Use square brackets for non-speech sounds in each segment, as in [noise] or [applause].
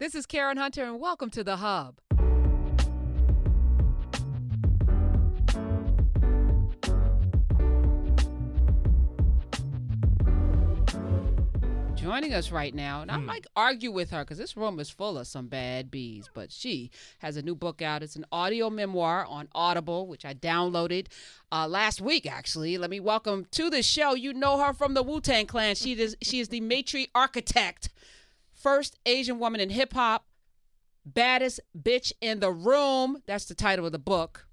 This is Karen Hunter, and welcome to The Hub. Joining us right now, and I Hmm. might argue with her because this room is full of some bad bees, but she has a new book out. It's an audio memoir on Audible, which I downloaded uh, last week, actually. Let me welcome to the show. You know her from the Wu Tang Clan. She is, she is the matri architect, first Asian woman in hip hop, baddest bitch in the room. That's the title of the book.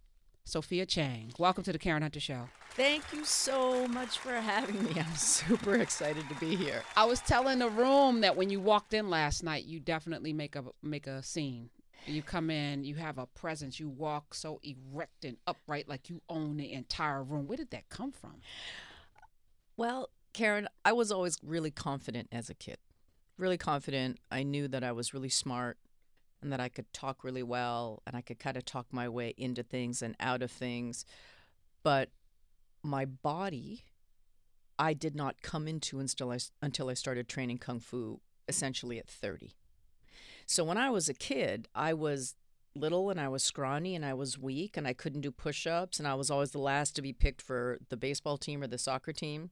Sophia Chang. Welcome to the Karen Hunter Show. Thank you so much for having me. I'm [laughs] super excited to be here. I was telling the room that when you walked in last night, you definitely make a make a scene. You come in, you have a presence. You walk so erect and upright, like you own the entire room. Where did that come from? Well, Karen, I was always really confident as a kid. Really confident. I knew that I was really smart and that I could talk really well and I could kind of talk my way into things and out of things. But my body, I did not come into until I, until I started training Kung Fu essentially at 30. So when I was a kid, I was little and I was scrawny and I was weak and I couldn't do push ups and I was always the last to be picked for the baseball team or the soccer team.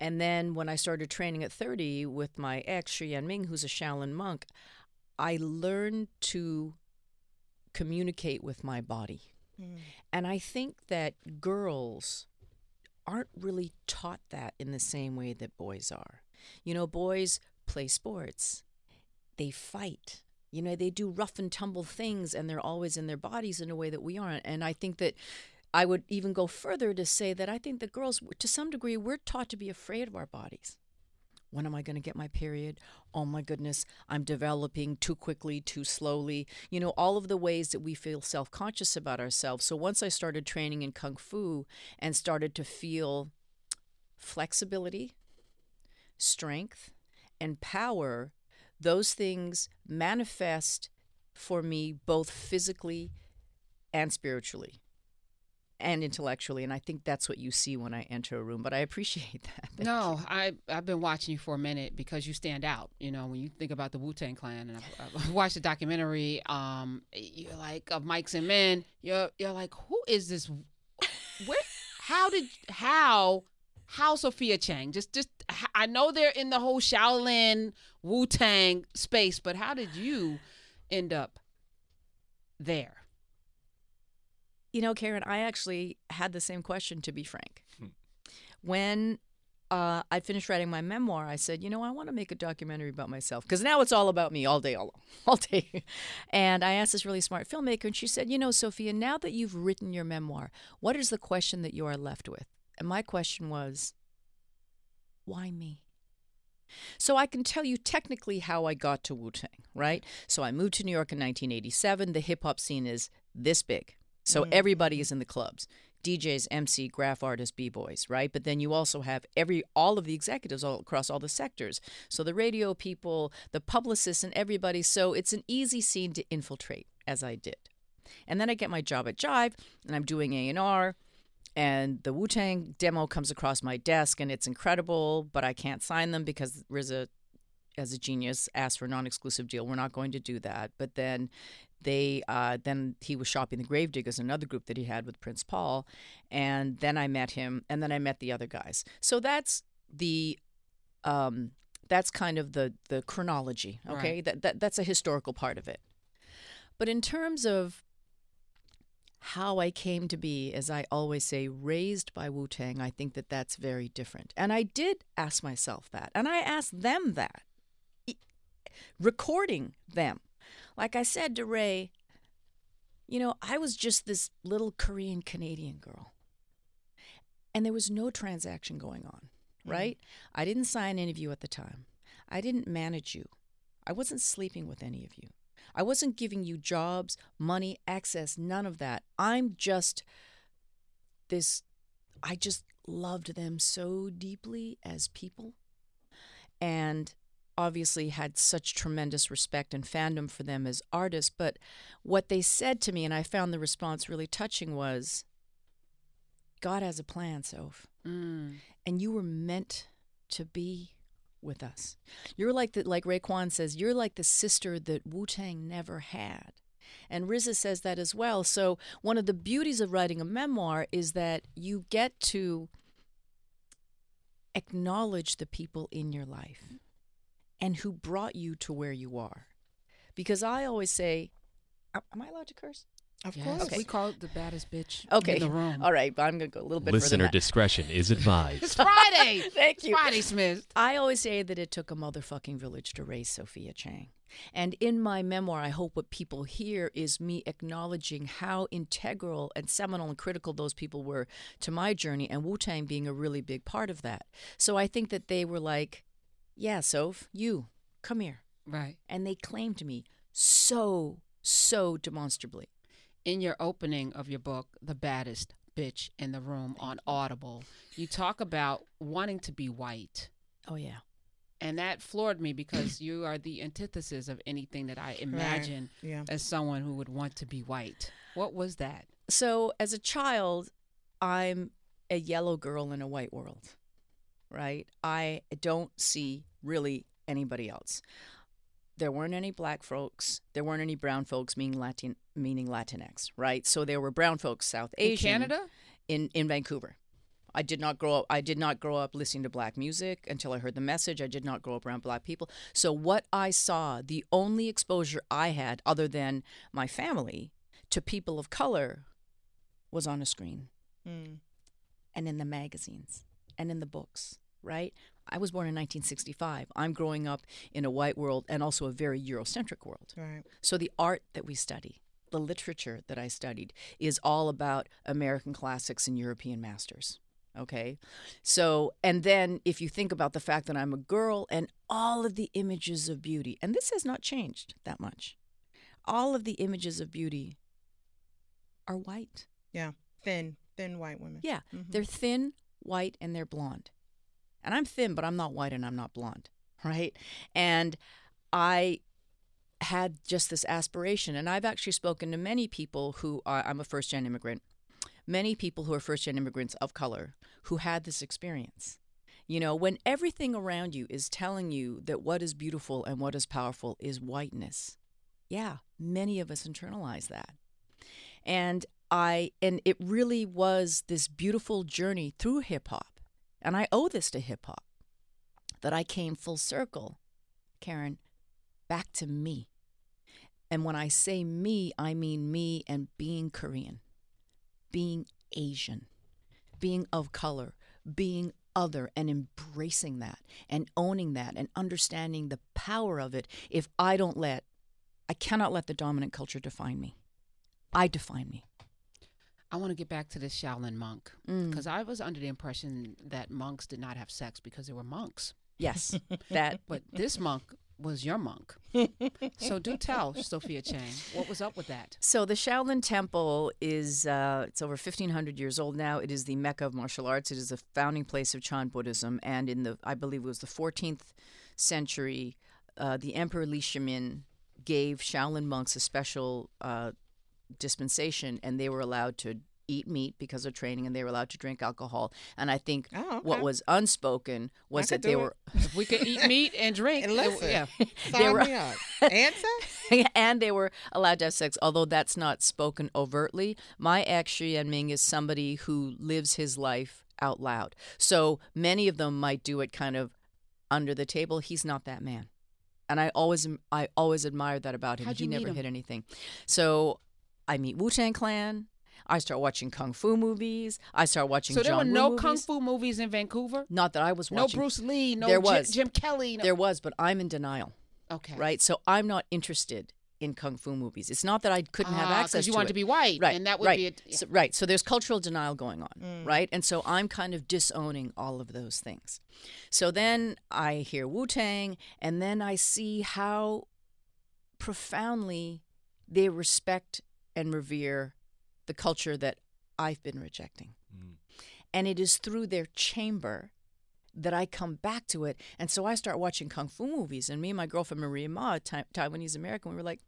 And then when I started training at 30 with my ex, Shi Yanming, who's a Shaolin monk, I learned to communicate with my body. Mm. And I think that girls aren't really taught that in the same way that boys are. You know, boys play sports, they fight. You know, they do rough and tumble things and they're always in their bodies in a way that we aren't. And I think that I would even go further to say that I think that girls, to some degree, we're taught to be afraid of our bodies. When am I going to get my period? Oh my goodness, I'm developing too quickly, too slowly. You know, all of the ways that we feel self conscious about ourselves. So once I started training in Kung Fu and started to feel flexibility, strength, and power, those things manifest for me both physically and spiritually and intellectually and i think that's what you see when i enter a room but i appreciate [laughs] that Thank no, I I've been watching you for a minute because you stand out. You know, when you think about the Wu Tang Clan, and I've, I've [laughs] watched the documentary. Um, you're like of Mikes and Men. You're you're like, who is this? Where? How did how? How Sophia Chang? Just just I know they're in the whole Shaolin Wu Tang space, but how did you end up there? You know, Karen, I actually had the same question, to be frank. When uh, I finished writing my memoir, I said, you know, I want to make a documentary about myself because now it's all about me all day, all, [laughs] all day. And I asked this really smart filmmaker, and she said, you know, Sophia, now that you've written your memoir, what is the question that you are left with? And my question was, why me? So I can tell you technically how I got to Wu Tang, right? So I moved to New York in 1987. The hip hop scene is this big. So mm. everybody is in the clubs. DJs, MC, graph artists, b-boys, right? But then you also have every all of the executives all across all the sectors. So the radio people, the publicists and everybody. So it's an easy scene to infiltrate as I did. And then I get my job at Jive and I'm doing A&R and the Wu Tang demo comes across my desk and it's incredible, but I can't sign them because RZA, as a genius, asked for a non-exclusive deal. We're not going to do that. But then they, uh, then he was shopping the Gravediggaz, another group that he had with Prince Paul, and then I met him, and then I met the other guys. So that's the. Um, that's kind of the the chronology, okay? Right. That, that that's a historical part of it. But in terms of how I came to be, as I always say, raised by Wu Tang, I think that that's very different. And I did ask myself that, and I asked them that, recording them. Like I said to Ray, you know, I was just this little Korean Canadian girl, and there was no transaction going on, mm-hmm. right? I didn't sign any of you at the time, I didn't manage you, I wasn't sleeping with any of you. I wasn't giving you jobs, money, access, none of that. I'm just this, I just loved them so deeply as people and obviously had such tremendous respect and fandom for them as artists. But what they said to me, and I found the response really touching, was God has a plan, Soph. Mm. And you were meant to be with us. You're like the like Raekwon says, you're like the sister that Wu Tang never had. And RZA says that as well. So one of the beauties of writing a memoir is that you get to acknowledge the people in your life and who brought you to where you are. Because I always say, am I allowed to curse? Of yes. course. Okay. We call it the baddest bitch okay. in the room. All right, but I'm going to go a little bit Listener discretion is [laughs] advised. it's Friday. [laughs] Thank you. Friday, Smith. I always say that it took a motherfucking village to raise Sophia Chang. And in my memoir, I hope what people hear is me acknowledging how integral and seminal and critical those people were to my journey, and Wu Tang being a really big part of that. So I think that they were like, yeah, Soph, you, come here. Right. And they claimed me so, so demonstrably. In your opening of your book, The Baddest Bitch in the Room on Audible, you talk about wanting to be white. Oh, yeah and that floored me because you are the antithesis of anything that I imagine right. yeah. as someone who would want to be white. What was that? So, as a child, I'm a yellow girl in a white world, right? I don't see really anybody else. There weren't any black folks. There weren't any brown folks, meaning Latin, meaning Latinx, right? So there were brown folks, South Asian, in Canada, in in Vancouver. I did not grow up I did not grow up listening to black music until I heard the message. I did not grow up around black people. So what I saw, the only exposure I had other than my family to people of color was on a screen. Mm. And in the magazines and in the books, right? I was born in 1965. I'm growing up in a white world and also a very Eurocentric world. Right. So the art that we study, the literature that I studied, is all about American classics and European masters. Okay. So, and then if you think about the fact that I'm a girl and all of the images of beauty, and this has not changed that much, all of the images of beauty are white. Yeah. Thin, thin white women. Yeah. Mm-hmm. They're thin, white, and they're blonde. And I'm thin, but I'm not white and I'm not blonde. [laughs] Right. And I had just this aspiration. And I've actually spoken to many people who are, I'm a first gen immigrant many people who are first gen immigrants of color who had this experience. You know, when everything around you is telling you that what is beautiful and what is powerful is whiteness, yeah, many of us internalize that. And I, and it really was this beautiful journey through hip hop. And I owe this to hip hop that I came full circle, Karen, back to me. And when I say me, I mean me and being Korean being Asian, being of color, being other, and embracing that and owning that and understanding the power of it. If I don't let, I cannot let the dominant culture define me. I define me. I want to get back to this Shaolin monk because mm. I was under the impression that monks did not have sex because they were monks. Yes, that. [laughs] But this monk was your monk. so do [laughs] tell, Sophia Chang, what was up with that? So the Shaolin Temple is uh, it's over 1,500 years old now. It is the Mecca of martial arts. It is the founding place of Chan Buddhism, and in the I believe it was the 14th century, uh, the Emperor Li Shimin gave Shaolin monks a special uh, dispensation, and they were allowed to eat meat because of training and they were allowed to drink alcohol. And I think oh, okay. what was unspoken was that they it. were [laughs] if we could eat meat and drink. and listen, yeah, they were and sex, [laughs] and they were allowed to have sex. Although that's not spoken overtly. My ex Shi Yanming is somebody who lives his life out loud. So many of them might do it kind of under the table. He's not that man. And I always, I always admired that about him. How'd he never him? hit anything. So I meet Wu Tang Clan. I start watching kung fu movies. I start watching. So there John were no movies. kung fu movies in Vancouver. Not that I was watching. No Bruce Lee. No there was. Jim, Jim Kelly. No. There was, but I'm in denial. Okay. Right. So I'm not interested in kung fu movies. It's not that I couldn't have ah, access. you to wanted it. to be white, right? And that would right. be a, yeah. so, right. So there's cultural denial going on, mm. right? And so I'm kind of disowning all of those things. So then I hear Wu Tang, and then I see how profoundly they respect and revere the culture that I've been rejecting. Mm. And it is through their chamber that I come back to it. And so I start watching kung fu movies. And me and my girlfriend Maria Ma, Taiwanese American, we were like,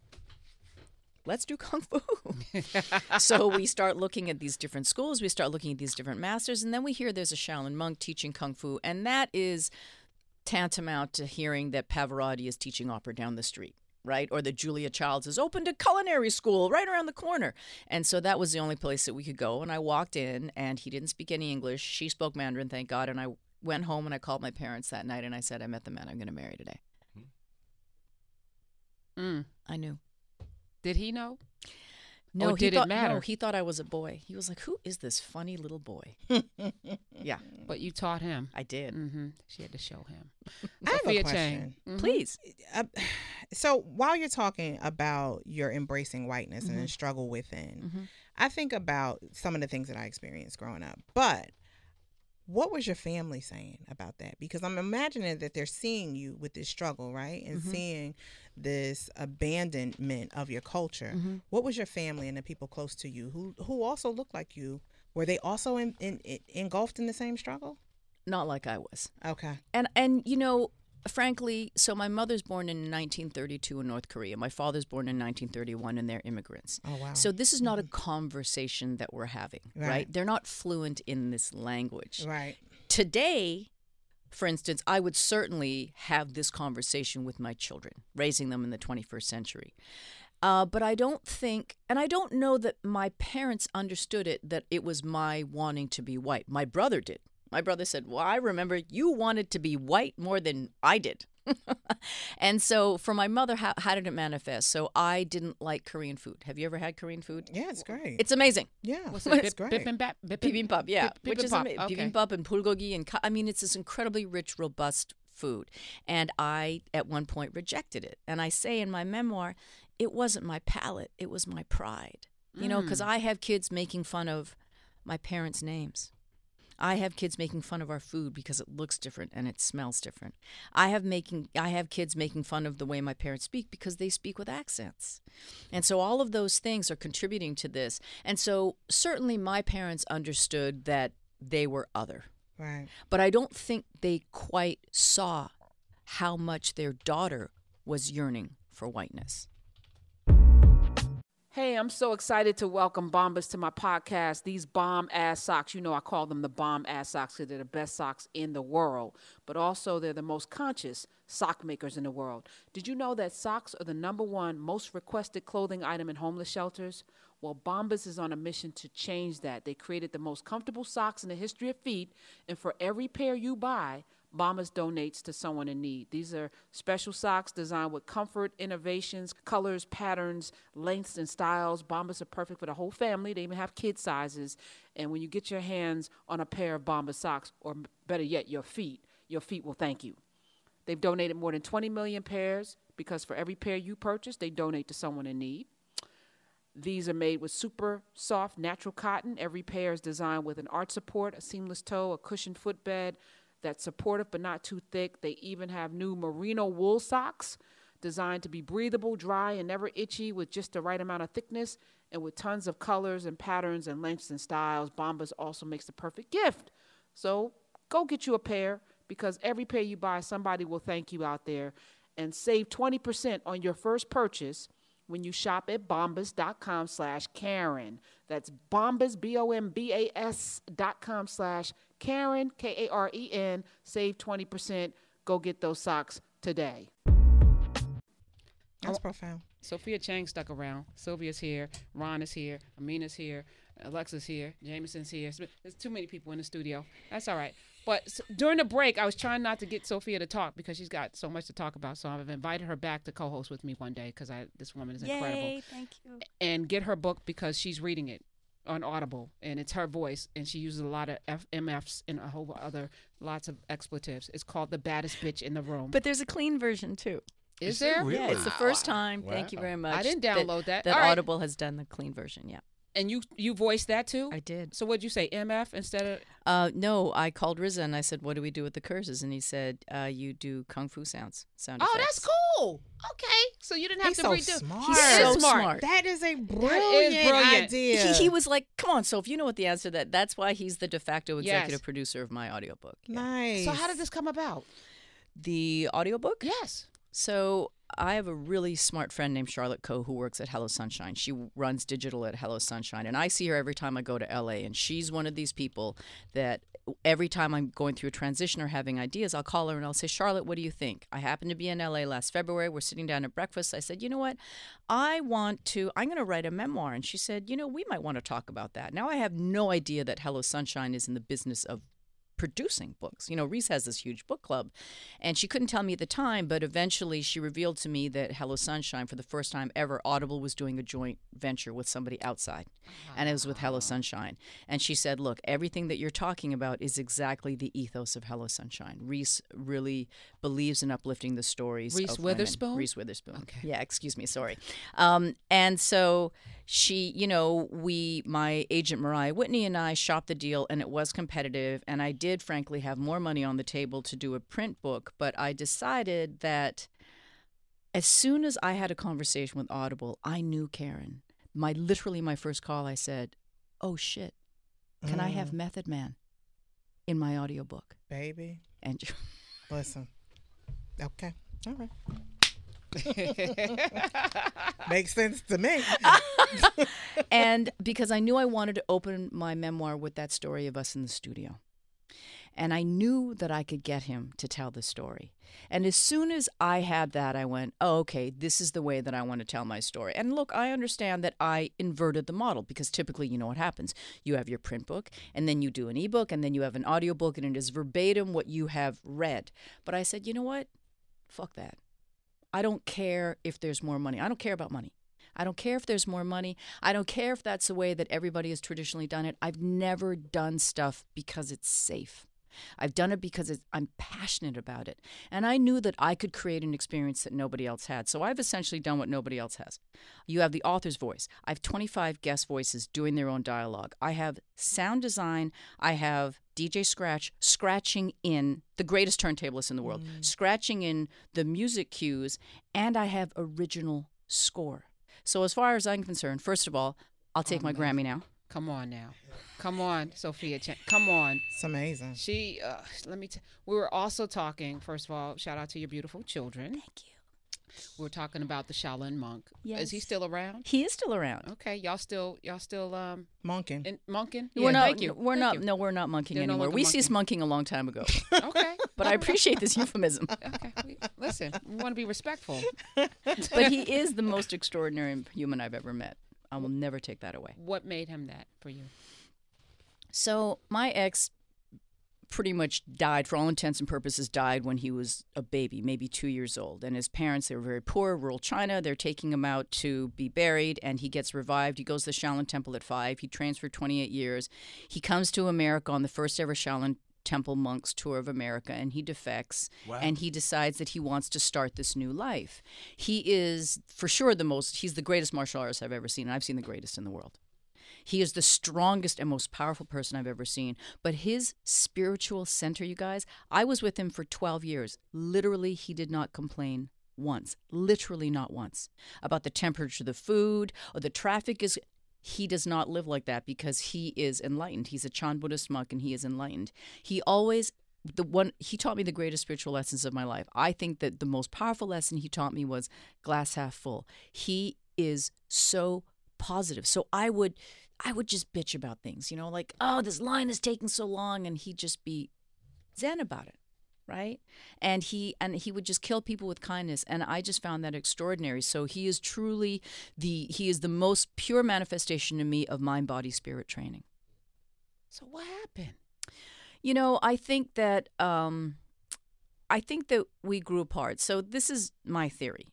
let's do kung fu. [laughs] so we start looking at these different schools, we start looking at these different masters, and then we hear there's a Shaolin monk teaching kung fu. And that is tantamount to hearing that Pavarotti is teaching opera down the street, right? Or that Julia Childs has opened a culinary school right around the corner. And so that was the only place that we could go. And I walked in, and he didn't speak any English. She spoke Mandarin, thank God. And I went home and I called my parents that night and I said, I met the man I'm going to marry today. Mm. I knew. Did he know? No, Or he did it thought, matter? No, he thought I was a boy. He was like, "Who is this funny little boy?" [laughs] yeah, But you taught him. I did. Mm-hmm. She had to show him. [laughs] I have a Sophia question. Chang. Mhm. Please. Uh, [sighs] so while you're talking about your embracing whiteness and Mm-hmm. the struggle within, Mhm. I think about some of the things that I experienced growing up. But what was your family saying about that? Because I'm imagining that they're seeing you with this struggle, right? And Mhm. seeing this abandonment of your culture. Mhm. What was your family and the people close to you who who also looked like you? Were they also in, in, in, engulfed in the same struggle? Not like I was. Okay. And and you know, frankly, so my mother's born in 1932 in North Korea. My father's born in 1931, and they're immigrants. Oh wow. So this is not a conversation that we're having, right? Right. They're not fluent in this language. right. Today, for instance, I would certainly have this conversation with my children, raising them in the 21st century. Uh, but I don't think, and I don't know that my parents understood it, that it was my wanting to be white. My brother did. My brother said, Well, I remember you wanted to be white more than I did. And so for my mother, how, how did it manifest? So I didn't like Korean food. Have you ever had Korean food? Yeah, it's great. It's amazing. yeah, What's it? it's Bip, great. bibimbap? Bibimbap, yeah, bip- which is bibimbap, ama- okay. bibimbap and bulgogi and ka- I mean it's this incredibly rich, robust food. And I at one point rejected it. And I say in my memoir, it wasn't my palate, it was my pride. You know, because mm. I have kids making fun of my parents' names. I have kids making fun of our food because it looks different and it smells different. I have making I have kids making fun of the way my parents speak because they speak with accents. And so all of those things are contributing to this. And so certainly my parents understood that they were other. Right. But I don't think they quite saw how much their daughter was yearning for whiteness. Hey, I'm so excited to welcome Bombas to my podcast. These bomb ass socks, you know, I call them the bomb ass socks because they're the best socks in the world, but also they're the most conscious sock makers in the world. Did you know that socks are the number one most requested clothing item in homeless shelters? Well, Bombas is on a mission to change that. They created the most comfortable socks in the history of feet, and for every pair you buy, Bombas donates to someone in need. These are special socks designed with comfort, innovations, colors, patterns, lengths, and styles. Bombas are perfect for the whole family. They even have kid sizes. And when you get your hands on a pair of Bombas socks, or better yet, your feet, your feet will thank you. They've donated more than 20 million pairs because for every pair you purchase, they donate to someone in need. These are made with super soft natural cotton. Every pair is designed with an arch support, a seamless toe, a cushioned footbed that's supportive but not too thick. They even have new merino wool socks designed to be breathable, dry, and never itchy with just the right amount of thickness and with tons of colors and patterns and lengths and styles. Bombas also makes the perfect gift. So go get you a pair because every pair you buy, somebody will thank you out there and save 20% on your first purchase when you shop at bombas.com slash Karen. That's bombas, B-O-M-B-A-S dot com slash Karen, K-A-R-E-N. K A R E N, save 20%. Go get those socks today. That's profound. Sophia Chang stuck around. Sylvia's here. Ron is here. Amina's here. Alexa's here. Jameson's here. There's too many people in the studio. That's all right. But during the break, I was trying not to get Sophia to talk because she's got so much to talk about. So I've invited her back to co-host with me one day because I this woman is incredible. thank you. And get her book because she's reading it on Audible and it's her voice and she uses a lot of F- MFs and a whole other lots of expletives. It's called The Baddest Bitch in the Room. But there's a clean version too. is Is there there? really? Yeah, it's the first time. Thank you very much. I didn't download that. That All right. Audible has done the clean version. Yeah, And you you voiced that too? I did. So what'd you say? MF instead of Uh, no, I called RZA and I said, "What do we do with the curses?" And he said, uh, "You do kung fu sounds." Sound Oh, effects. that's cool. Okay, so you didn't have He's to so redo. smart. He's so smart. smart. That is a brilliant, brilliant. idea. He, he was like, "Come on, Soph, you know what the answer to that? That's why he's the de facto Yes. executive producer of my audiobook." Yeah. nice. So how did this come about? The audiobook? Yes. So I have a really smart friend named Charlotte Coe who works at Hello Sunshine. She runs digital at Hello Sunshine, and I see her every time I go to LA. And she's one of these people that every time I'm going through a transition or having ideas, I'll call her and I'll say, Charlotte, what do you think? I happened to be in LA last February. We're sitting down at breakfast. I said, you know what? I want to, I'm going to write a memoir. And she said, you know, we might want to talk about that. Now I have no idea that Hello Sunshine is in the business of producing books. You know, Reese has this huge book club, and she couldn't tell me at the time, but eventually she revealed to me that Hello Sunshine, for the first time ever, Audible was doing a joint venture with somebody outside, and it was with Hello Sunshine. And she said, "Look, everything that you're talking about is exactly the ethos of Hello Sunshine. Reese really believes in uplifting the stories. Reese. Witherspoon? Reese Witherspoon. Okay. Yeah, excuse me, sorry. Um, and so she, you know, we, my agent Mariah Whitney and I shopped the deal, and it was competitive. And I did, frankly, have more money on the table to do a print book, but I decided that as soon as I had a conversation with Audible, I knew Karen. My literally my first call, I said, "Oh shit, can I have mm. Method Man in my audiobook?" Baby, And [laughs] listen. Okay. All right. [laughs] Makes sense to me. [laughs] and because I knew I wanted to open my memoir with that story of us in the studio. And I knew that I could get him to tell the story. And as soon as I had that, I went, oh, okay, this is the way that I want to tell my story. And look, I understand that I inverted the model because typically, you know what happens. You have your print book, and then you do an ebook, and then you have an audiobook, and it is verbatim what you have read. But I said, you know what? Fuck that. I don't care if there's more money. I don't care about money. I don't care if there's more money. I don't care if that's the way that everybody has traditionally done it. I've never done stuff because it's safe. I've done it because it's, I'm passionate about it. And I knew that I could create an experience that nobody else had. So I've essentially done what nobody else has. You have the author's voice. I have 25 guest voices doing their own dialogue. I have sound design. I have DJ Scratch scratching in the greatest turntablist in the world, mm. scratching in the music cues, and I have original score. So as far as I'm concerned, first of all, I'll take my Grammy now. Come on now. Come on, Sophia. Chen. Come on. It's amazing. She, uh, let me. T- we were also talking. First of all, shout out to your beautiful children. Thank you. We are talking about the Shaolin monk. Yes. Is he still around? He is still around. Okay, y'all still, y'all still um Monkin. in monking. we're not. Thank you. We're Thank not. you. No, we're not monkeying You're anymore. longer we ceased monkeying a long time ago. [laughs] Okay, [laughs] but I appreciate this euphemism. [laughs] okay. We- Listen, we want to be respectful. But he is the most extraordinary human I've ever met. I will never take that away. What made him that for you? So my ex pretty much died for all intents and purposes died when he was a baby maybe two years old. And his parents they were very poor rural china. They're taking him out to be buried and he gets revived. He goes to the shaolin temple at five. He trains for 28 years. He comes to america on the first ever shaolin temple monks tour of america and he defects and he decides that he wants to start this new life he is for sure the most he's the greatest martial artist i've ever seen and i've seen the greatest in the world he is the strongest and most powerful person I've ever seen. But his spiritual center, you guys, I was with him for 12 years. Literally, he did not complain once. Literally, not once. About the temperature of the food or the traffic is. He does not live like that because he is enlightened. He's a Chan Buddhist monk and he is enlightened. He always the one he taught me the greatest spiritual lessons of my life. I think that the most powerful lesson he taught me was glass half full. He is so positive. So I would I would just bitch about things, you know, like, oh, this line is taking so long, and he'd just be zen about it, right? And he and he would just kill people with kindness, and I just found that extraordinary. So he is truly the he is the most pure manifestation to me of mind, body, spirit training. So what happened? You know, I think that um, I think that we grew apart. So this is my theory.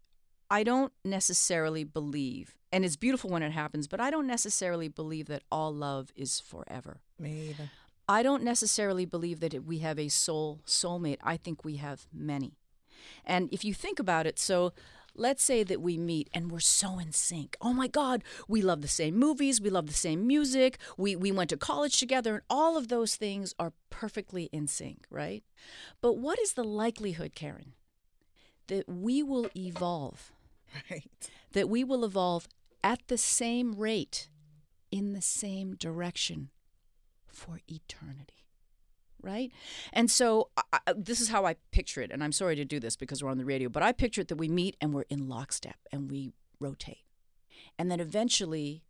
I don't necessarily believe, and it's beautiful when it happens, but I don't necessarily believe that all love is forever. Me either. I don't necessarily believe that we have a soul soulmate. I think we have many. And if you think about it, so let's say that we meet and we're so in sync. Oh my God, we love the same movies, we love the same music, we, we went to college together, and all of those things are perfectly in sync, right? But what is the likelihood, Karen, that we will evolve, Right. that we will evolve at the same rate in the same direction for eternity? right? And so I, I, this is how I picture it. And I'm sorry to do this because we're on the radio, but I picture it that we meet and we're in lockstep and we rotate. And then eventually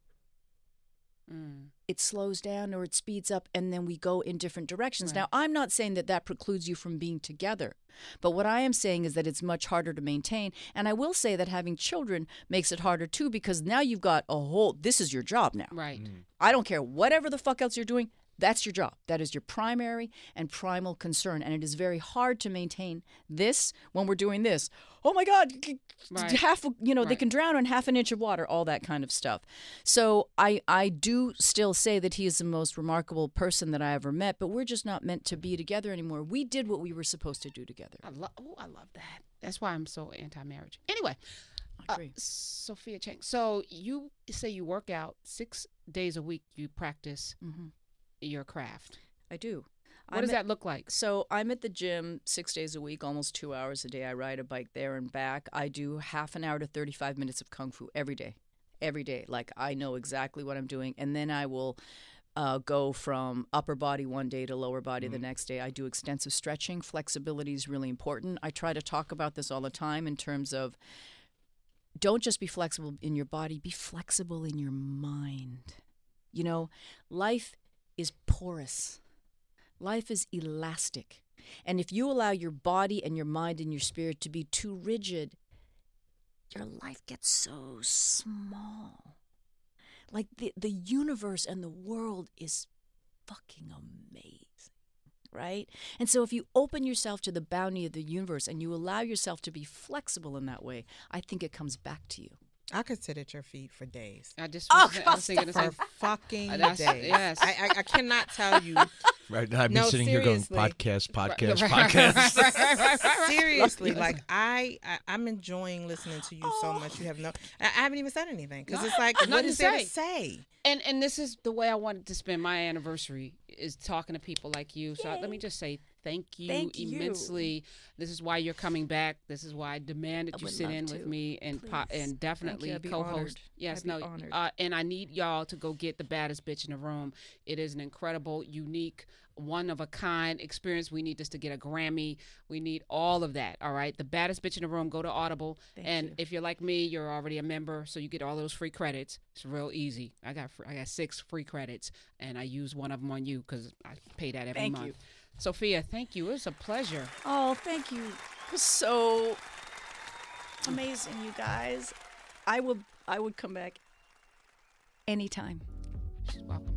Mm. it slows down or it speeds up and then we go in different directions. Right. Now, I'm not saying that that precludes you from being together, but what I am saying is that it's much harder to maintain. And I will say that having children makes it harder too because now you've got a whole this is your job now. Right. I don't care whatever the fuck else you're doing. That's your job. That is your primary and primal concern. And it is very hard to maintain this when we're doing this. Oh my God, Right. half, you know, they can drown in half an inch of water, all that kind of stuff. So I, I do still say that he is the most remarkable person that I ever met, but we're just not meant to be together anymore. We did what we were supposed to do together. I love. Oh, I love that. That's why I'm so anti-marriage. Anyway, I uh. Sophia Chang. So you say you work out six days a week. You practice hmm your craft. I do. What I'm does at- that look like? So I'm at the gym six days a week, almost two hours a day. I ride a bike there and back. I do half an hour to 35 minutes of kung fu every day, every day. Like I know exactly what I'm doing, and then I will. Uh, go from upper body one day to lower body the next day. I do extensive stretching. Flexibility is really important. I try to talk about this all the time in terms of don't just be flexible in your body, be flexible in your mind. You know, life is porous. Life is elastic. And if you allow your body and your mind and your spirit to be too rigid, your life gets so small. Like the, the universe and the world is fucking amazing. Right? And so if you open yourself to the bounty of the universe and you allow yourself to be flexible in that way, I think it comes back to you. I could sit at your feet for days. I just. Oh, [laughs] I was thinking the For same. fucking That's- days. yes. I, I, I cannot tell you [laughs] Right. now, I've been No, sitting here going podcast, podcast, Right, podcast. right, right, right, right. seriously. Like I, I, I'm enjoying listening to you so Oh. much. You have no. I, I haven't even said anything because it's like, nothing to there to say. say? And and this is the way I wanted to spend my anniversary is talking to people like you. So let me just say thank you Thank you. immensely. This is why you're coming back. This is why I demand that I you sit in with me and po- and definitely co-host. Yes, no, uh, and I need y'all to go get the baddest bitch in the room. It is an incredible, unique, one of a kind experience. We need this to get a Grammy. We need all of that. All right, the baddest bitch in the room. Go to Audible, Thank and you. if you're like me, you're already a member, so you get all those free credits. It's real easy. I got I got six free credits, and I use one of them on you because I pay that every Thank month. you. Sophia, thank you. It was a pleasure. Oh, thank you. It was so amazing, you guys. I would I would come back anytime. She's welcome.